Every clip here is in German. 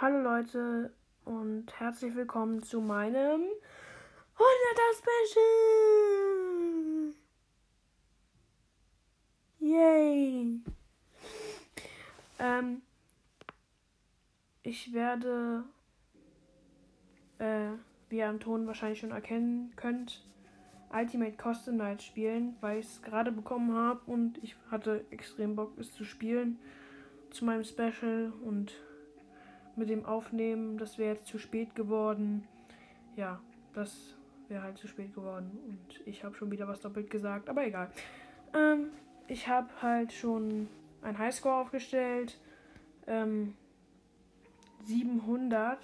Hallo Leute und herzlich willkommen zu meinem 100er Special. Yay. Ähm, ich werde, äh, wie ihr am Ton wahrscheinlich schon erkennen könnt, Ultimate Custom Night spielen, weil ich es gerade bekommen habe und ich hatte extrem Bock, es zu spielen zu meinem Special und mit dem Aufnehmen, das wäre jetzt zu spät geworden. Ja, das wäre halt zu spät geworden und ich habe schon wieder was doppelt gesagt, aber egal. Ähm, ich habe halt schon ein Highscore aufgestellt. Ähm, 700.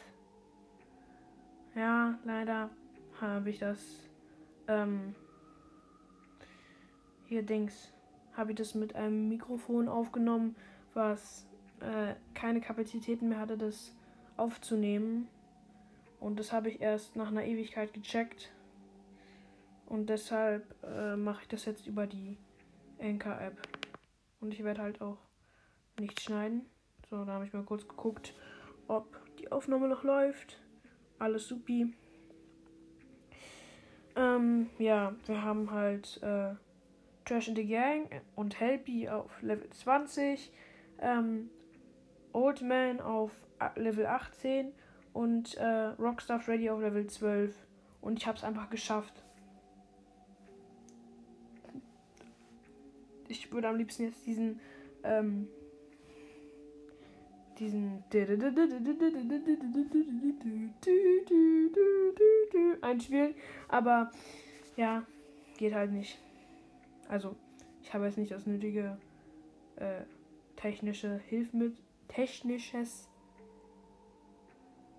Ja, leider habe ich das ähm, hier Dings, habe ich das mit einem Mikrofon aufgenommen, was äh, keine Kapazitäten mehr hatte, das aufzunehmen. Und das habe ich erst nach einer Ewigkeit gecheckt. Und deshalb äh, mache ich das jetzt über die Anchor-App. Und ich werde halt auch nicht schneiden. So, da habe ich mal kurz geguckt, ob die Aufnahme noch läuft. Alles supi. Ähm, ja, wir haben halt äh, Trash in the Gang und Helpy auf Level 20, ähm, Old Man auf Level 18 und äh, Rockstar Freddy auf Level 12. Und ich habe es einfach geschafft. Ich würde am liebsten jetzt diesen ähm, diesen einspielen. Aber ja, geht halt nicht. Also, ich habe jetzt nicht das nötige äh, technische Hilfsmittel. Technisches.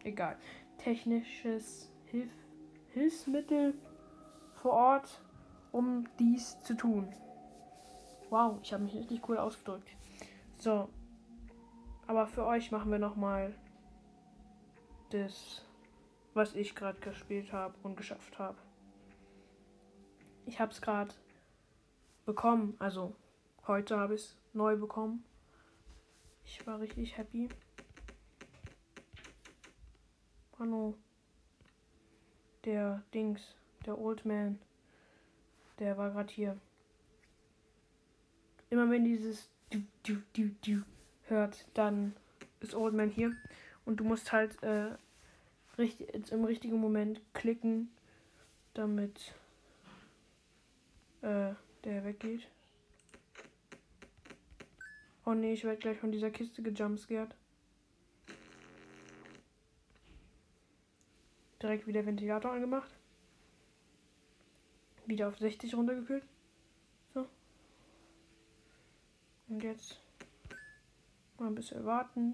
Egal. Technisches Hilf Hilfsmittel vor Ort, um dies zu tun. Wow, ich habe mich richtig cool ausgedrückt. So, aber für euch machen wir nochmal das, was ich gerade gespielt habe und geschafft habe. Ich habe es gerade bekommen. Also heute habe ich es neu bekommen. Ich war richtig happy. Mano. Der Dings, der Old Man, der war gerade hier. Immer wenn dieses du, du, du, du hört, dann ist Old Man hier. Und du musst halt äh, richtig, im richtigen Moment klicken, damit äh, der weggeht. Oh ne, ich werde gleich von dieser Kiste gejumpscared. Direkt wieder Ventilator angemacht. Wieder auf 60 runtergekühlt. So. Und jetzt Mal ein bisschen warten.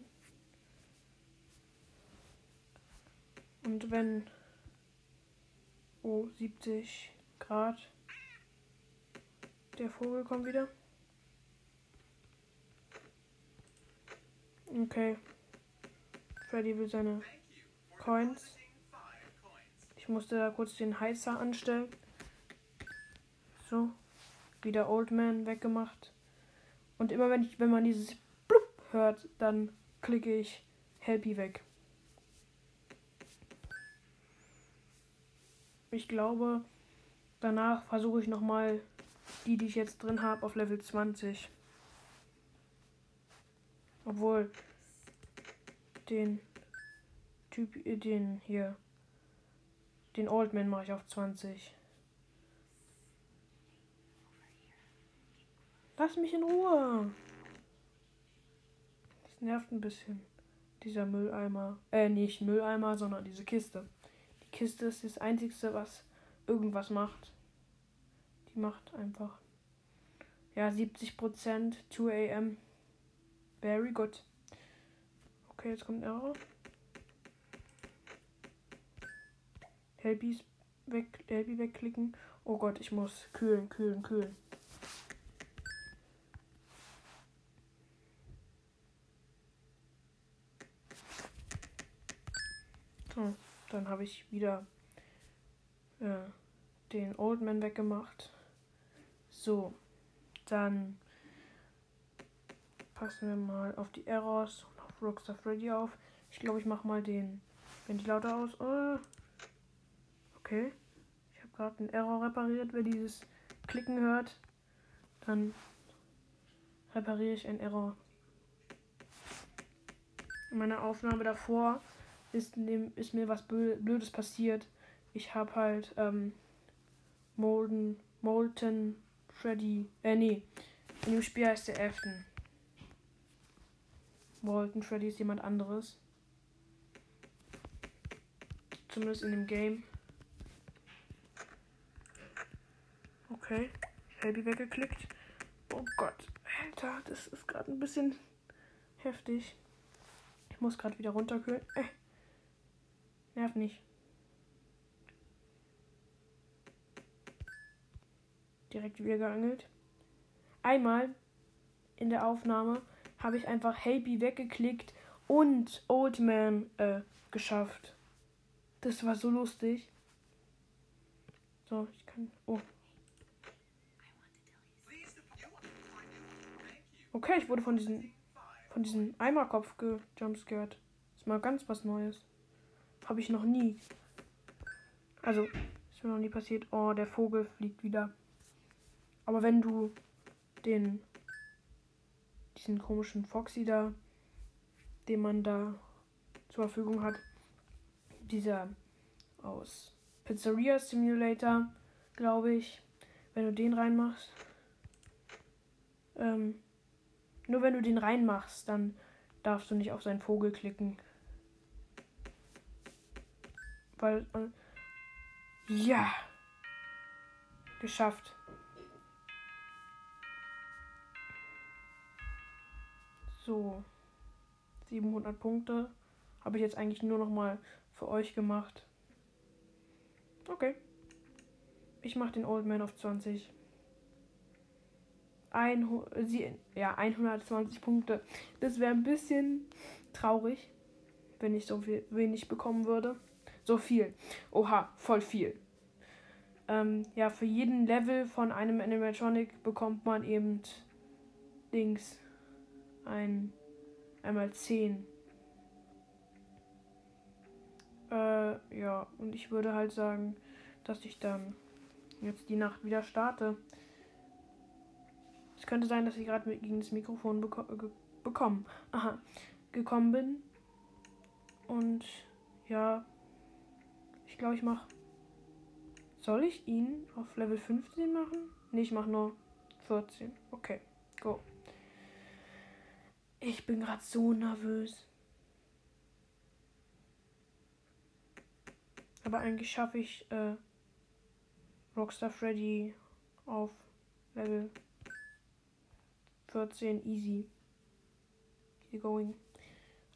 Und wenn oh 70 Grad der Vogel kommt wieder. Okay. Freddy will seine Coins. Ich musste da kurz den Heißer anstellen. So. Wieder Old Man weggemacht. Und immer wenn ich, wenn man dieses hört, dann klicke ich Helpy weg. Ich glaube, danach versuche ich nochmal die, die ich jetzt drin habe, auf Level 20. Obwohl den Typ, äh, den hier, den Oldman mache ich auf 20. Lass mich in Ruhe nervt ein bisschen. Dieser Mülleimer. Äh, nicht Mülleimer, sondern diese Kiste. Die Kiste ist das Einzige, was irgendwas macht. Die macht einfach. Ja, 70% 2 am. Very good. Okay, jetzt kommt Error. Helbys weg, Helby wegklicken. Oh Gott, ich muss kühlen, kühlen, kühlen. So, dann habe ich wieder äh, den Old Man weggemacht. So, dann passen wir mal auf die Errors und auf Rockstar Freddy auf. Ich glaube, ich mache mal den Ventilator aus. Oh. Okay. Ich habe gerade einen Error repariert. Wer dieses Klicken hört, dann repariere ich einen Error. In meiner Aufnahme davor ist, dem, ist mir was Blödes passiert. Ich habe halt ähm, Molten, Molten Freddy, äh nee, in dem Spiel heißt der Afton. Molten Freddy ist jemand anderes. Zumindest in dem Game. Okay. Helby weggeklickt. Oh Gott. Alter, das ist gerade ein bisschen heftig. Ich muss gerade wieder runterkühlen. Äh. Nerv nicht. Direkt wieder geangelt. Einmal in der Aufnahme habe ich einfach Helby weggeklickt und Old Man äh, geschafft. Das war so lustig. So, ich kann. Oh. Okay, ich wurde von diesem von diesem Eimerkopf gejumpscared. Ist mal ganz was Neues. Habe ich noch nie. Also, ist mir noch nie passiert. Oh, der Vogel fliegt wieder. Aber wenn du den diesen komischen Foxy da, den man da zur Verfügung hat, dieser aus Pizzeria Simulator, glaube ich. Wenn du den reinmachst. Ähm, nur wenn du den reinmachst, dann darfst du nicht auf seinen Vogel klicken. Weil. Äh, ja! Geschafft. So. 700 Punkte. Habe ich jetzt eigentlich nur noch mal für euch gemacht. Okay. Ich mache den Old Man auf 20. Ein, sie, ja, 120 Punkte. Das wäre ein bisschen traurig, wenn ich so viel, wenig bekommen würde. So viel. Oha, voll viel. Ähm, ja, für jeden Level von einem Animatronic bekommt man eben Dings. Ein einmal 10 äh, ja, und ich würde halt sagen, dass ich dann jetzt die Nacht wieder starte. Es könnte sein, dass ich gerade gegen das Mikrofon beko ge bekommen. Aha, gekommen bin. Und ja, ich glaube, ich mache. Soll ich ihn auf Level 15 machen? Nee, ich mache nur 14. Okay, go. Ich bin gerade so nervös. Aber eigentlich schaffe ich äh, Rockstar Freddy auf Level 14 easy. Easy going.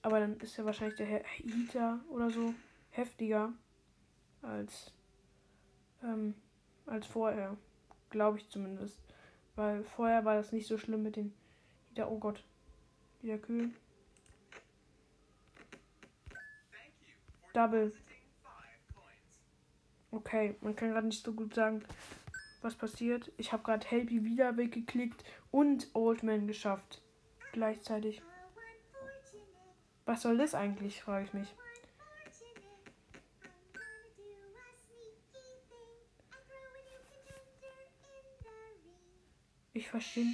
Aber dann ist ja wahrscheinlich der Heater oder so heftiger als, ähm, als vorher. Glaube ich zumindest. Weil vorher war das nicht so schlimm mit den Heater. Oh Gott. Wieder kühl. Double. Okay, man kann gerade nicht so gut sagen, was passiert. Ich habe gerade Helpy wieder weggeklickt und Oldman geschafft. Gleichzeitig. Was soll das eigentlich, frage ich mich. Ich verstehe.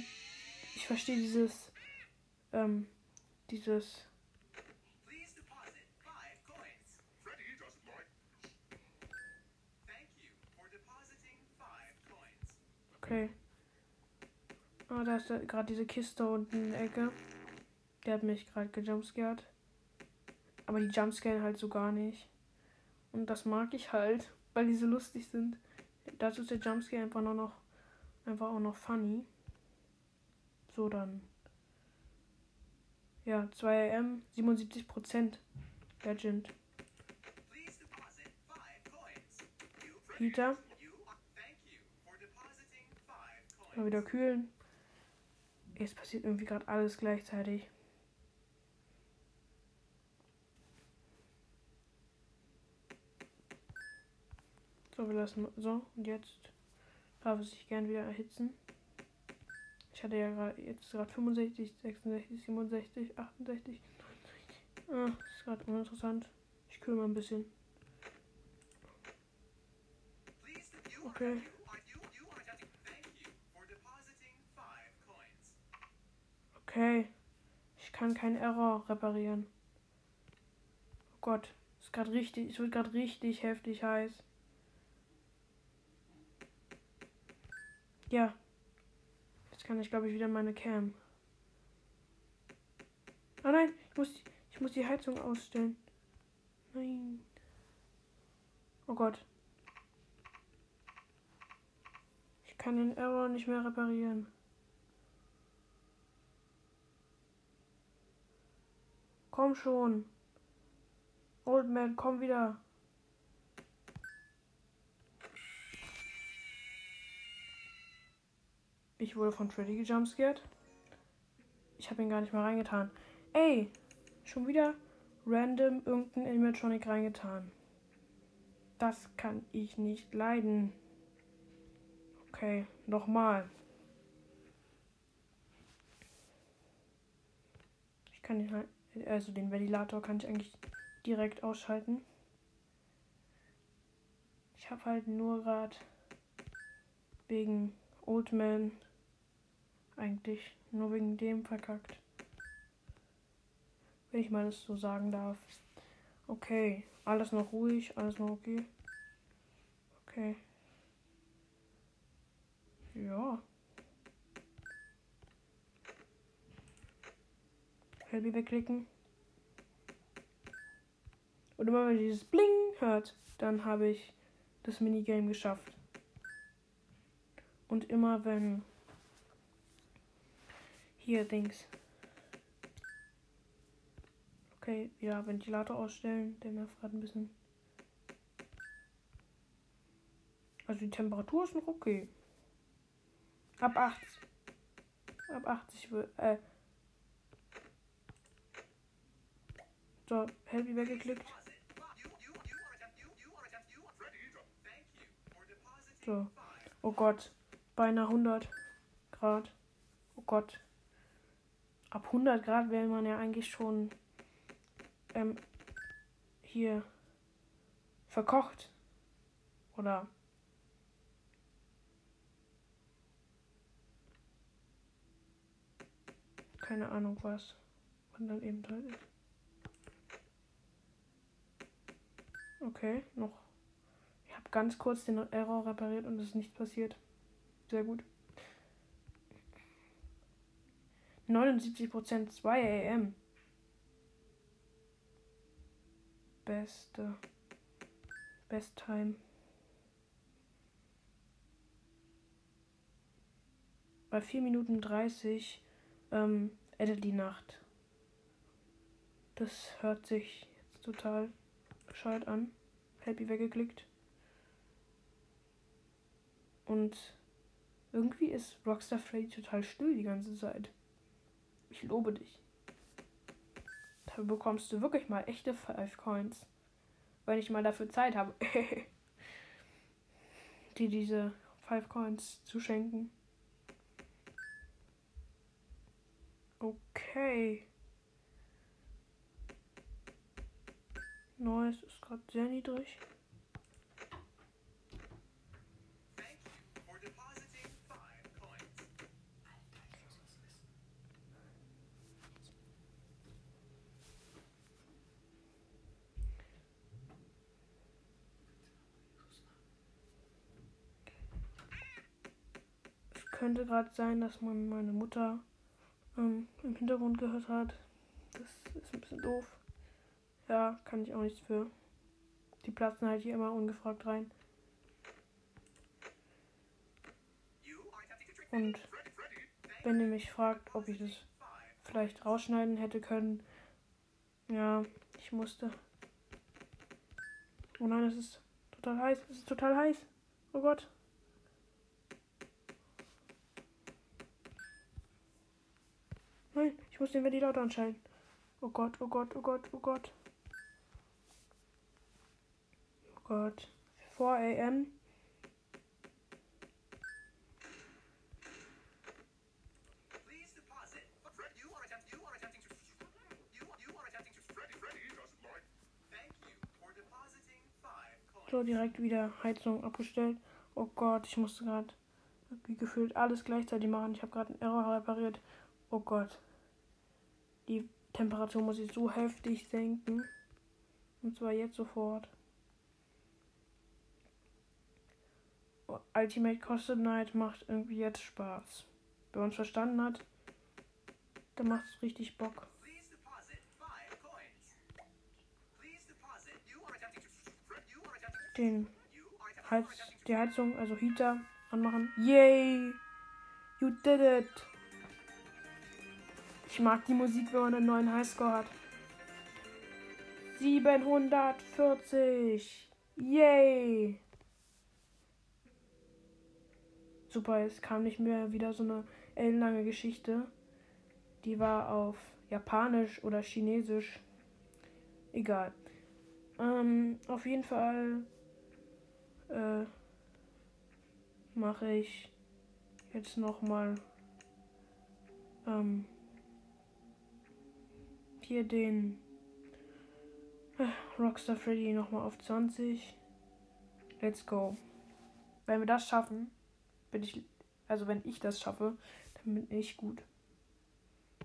Ich verstehe dieses. Ähm, dieses Okay. Oh, da ist gerade diese Kiste unten in der Ecke. Der hat mich gerade gejumpscared. Aber die jumpscaren halt so gar nicht. Und das mag ich halt, weil die so lustig sind. Dazu ist der Jumpscare einfach nur noch einfach auch noch funny. So dann. Ja, 2am, 77%. Legend. Peter. Mal wieder kühlen. Es passiert irgendwie gerade alles gleichzeitig. So, wir lassen. So, und jetzt darf es sich gern wieder erhitzen. Ich hatte ja gerade jetzt gerade 65, 66, 67, 68. Ah, Ist gerade uninteressant. Ich kühle mal ein bisschen. Okay. Okay. Ich kann keinen Error reparieren. Oh Gott. Ist gerade richtig. Es wird gerade richtig heftig heiß. Ja. Kann ich, glaube ich, wieder meine Cam. Oh nein, ich muss, ich muss die Heizung ausstellen. Nein. Oh Gott. Ich kann den Error nicht mehr reparieren. Komm schon. Old Man, komm wieder. Ich wurde von Freddy gejumpscared. Ich habe ihn gar nicht mehr reingetan. Ey, schon wieder random irgendein Animatronic reingetan. Das kann ich nicht leiden. Okay, nochmal. Ich kann den halt, also den Ventilator kann ich eigentlich direkt ausschalten. Ich habe halt nur gerade wegen Old Man eigentlich nur wegen dem verkackt. Wenn ich mal das so sagen darf. Okay, alles noch ruhig, alles noch okay. Okay. Ja. Helby wegklicken. Und immer wenn dieses Bling hört, dann habe ich das Minigame geschafft. Und immer wenn hier, Dings. Okay, ja, Ventilator ausstellen. Der nervt gerade ein bisschen. Also die Temperatur ist noch okay. Ab 80. Ab 80 wird. Äh. So, Helby weggeklickt. So. Oh Gott. Beinahe 100 Grad. Oh Gott ab 100 Grad wäre man ja eigentlich schon ähm, hier verkocht. Oder keine Ahnung was man dann eben halt. Okay, noch. Ich habe ganz kurz den Error repariert und es ist nichts passiert. Sehr gut. 79% 2 AM. Beste. Best Time. Bei 4 Minuten 30 ähm, endet die Nacht. Das hört sich jetzt total bescheuert an. Happy weggeklickt. Und irgendwie ist Rockstar Freddy total still die ganze Zeit. Ich lobe dich. Da bekommst du wirklich mal echte Five Coins. Wenn ich mal dafür Zeit habe. die diese Five Coins zu schenken. Okay. Neues ist gerade sehr niedrig. Könnte gerade sein, dass man meine Mutter ähm, im Hintergrund gehört hat. Das ist ein bisschen doof. Ja, kann ich auch nichts für. Die platzen halt hier immer ungefragt rein. Und wenn ihr mich fragt, ob ich das vielleicht rausschneiden hätte können, ja, ich musste. Oh nein, es ist total heiß. Es ist total heiß. Oh Gott. Nein, ich muss den Ventilator anschalten. Oh Gott, oh Gott, oh Gott, oh Gott. Oh Gott. 4 am. So, direkt wieder Heizung abgestellt. Oh Gott, ich musste gerade wie gefühlt alles gleichzeitig machen. Ich habe gerade einen Error repariert. Oh Gott. Die Temperatur muss ich so heftig senken. Und zwar jetzt sofort. Oh, Ultimate Custom Night macht irgendwie jetzt Spaß. Wer uns verstanden hat, dann macht es richtig Bock. Den Heiz, die Heizung, also Heater, anmachen. Yay! You did it! Ich mag die Musik, wenn man einen neuen Highscore hat. 740! Yay! Super, es kam nicht mehr wieder so eine ellenlange Geschichte. Die war auf Japanisch oder Chinesisch. Egal. Ähm, auf jeden Fall äh, mache ich jetzt nochmal ähm, hier den äh, Rockstar Freddy nochmal auf 20. Let's go. Wenn wir das schaffen, bin ich, also wenn ich das schaffe, dann bin ich gut.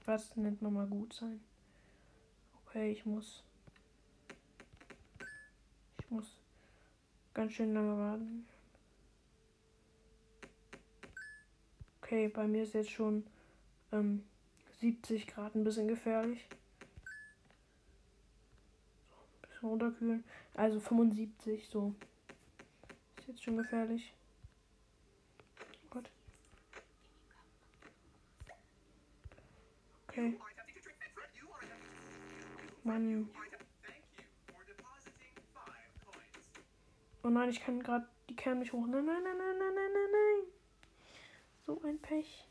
Was nennt man mal gut sein? Okay, ich muss, ich muss ganz schön lange warten. Okay, bei mir ist jetzt schon ähm, 70 Grad ein bisschen gefährlich. Runterkühlen. Also 75, so. Ist jetzt schon gefährlich. Oh Gott. Okay. Mann. Oh nein, ich kann gerade die Kerne nicht hoch. Nein, nein, nein, nein, nein, nein, nein, nein. So ein Pech.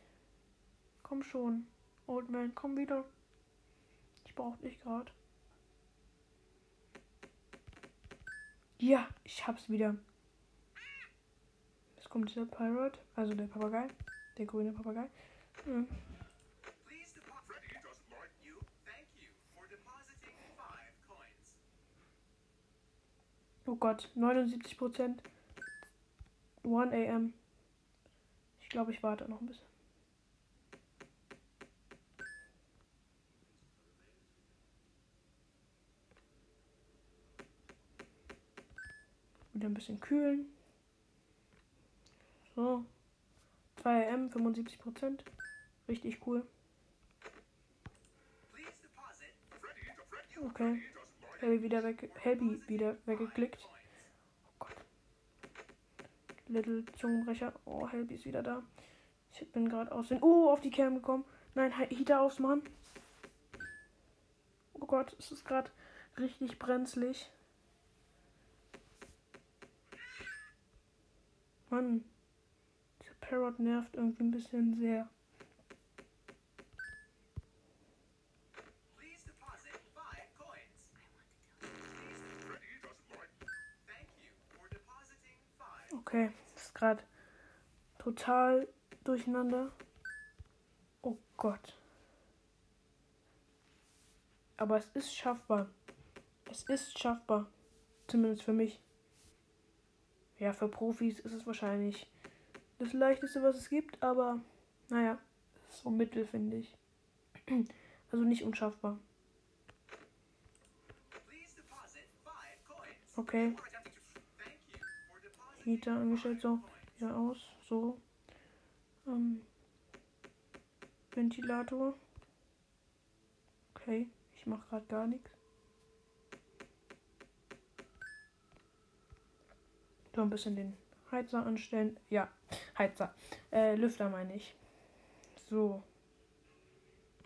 Komm schon. Old Man, komm wieder. Ich brauch dich gerade. Ja, ich hab's wieder. Jetzt kommt der Pirate, also der Papagei. Der grüne Papagei. Mhm. Oh Gott, 79 Prozent. 1 am. Ich glaube, ich warte noch ein bisschen. Wieder ein bisschen kühlen. So. 2 am, 75 Prozent. Richtig cool. Okay. Helby wieder weg. Helby wieder weggeklickt. Little Zungenbrecher. Oh, Helby ist wieder da. Ich bin gerade aus den. Oh, auf die Cam gekommen. Nein, Heater ausmachen. Oh Gott, es ist gerade richtig brenzlig. Mann. Dieser Parrot nervt irgendwie ein bisschen sehr. Okay, ist gerade total durcheinander. Oh Gott. Aber es ist schaffbar. Es ist schaffbar. Zumindest für mich. Ja, für Profis ist es wahrscheinlich das leichteste, was es gibt, aber naja, so mittel, finde ich. Also nicht unschaffbar. Okay. Heater angestellt, so, wieder aus, so. Ähm, Ventilator. Okay, ich mache gerade gar nichts. So ein bisschen den Heizer anstellen. Ja, Heizer. Äh, Lüfter meine ich. So.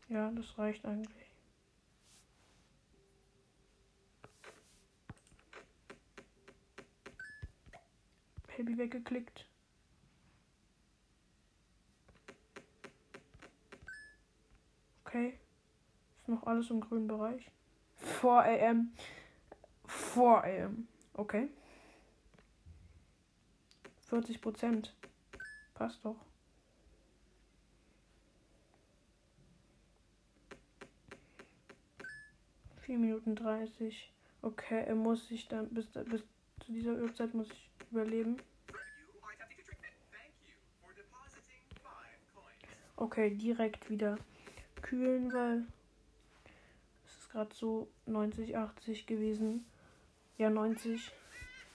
Ja, das reicht eigentlich. Baby weggeklickt. Okay. Ist noch alles im grünen Bereich. 4 am. 4 am. Okay. 40 Prozent. Passt doch. Vier Minuten dreißig. Okay, er muss sich dann bis, bis Zu dieser Uhrzeit muss ich überleben. Okay, direkt wieder kühlen, weil es ist gerade so 90, 80 gewesen. Ja, 90,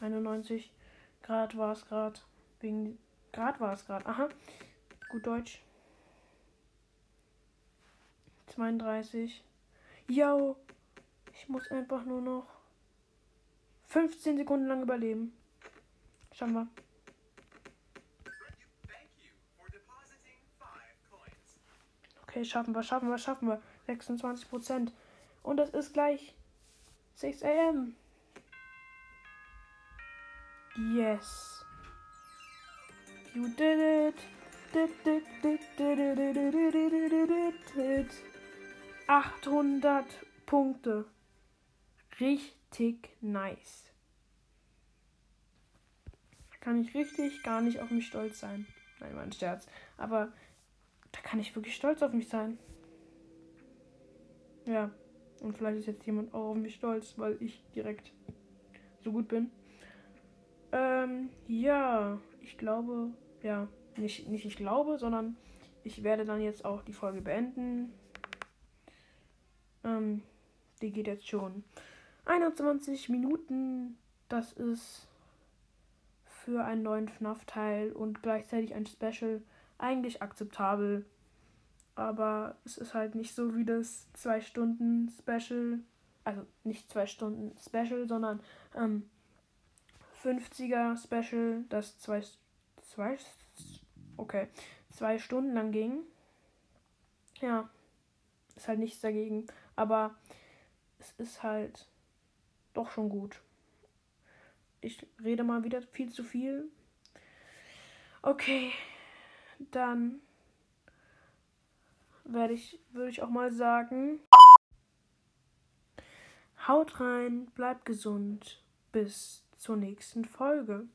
91 Grad war es gerade. Wegen Grad war es gerade. Aha, gut Deutsch. 32. Yo, ich muss einfach nur noch 15 Sekunden lang überleben. Schauen wir. Okay, schaffen wir, schaffen wir, schaffen wir. 26 Prozent. Und es ist gleich 6 am. Yes. You did it. 800 Punkte. Richtig nice. Kann ich richtig gar nicht auf mich stolz sein. Nein, mein Scherz. Aber da kann ich wirklich stolz auf mich sein. Ja. Und vielleicht ist jetzt jemand auch auf mich stolz, weil ich direkt so gut bin. Ähm, ja, ich glaube, ja, nicht, nicht ich glaube, sondern ich werde dann jetzt auch die Folge beenden. Ähm, die geht jetzt schon 21 Minuten. Das ist für einen neuen FNAF-Teil und gleichzeitig ein Special eigentlich akzeptabel. Aber es ist halt nicht so wie das 2 Stunden Special. Also nicht 2 Stunden Special, sondern ähm, 50er Special, das 2 zwei, okay, zwei Stunden lang ging. Ja, ist halt nichts dagegen. Aber es ist halt doch schon gut. Ich rede mal wieder viel zu viel. Okay, dann werde ich, würde ich auch mal sagen. Haut rein, bleibt gesund. Bis zur nächsten Folge.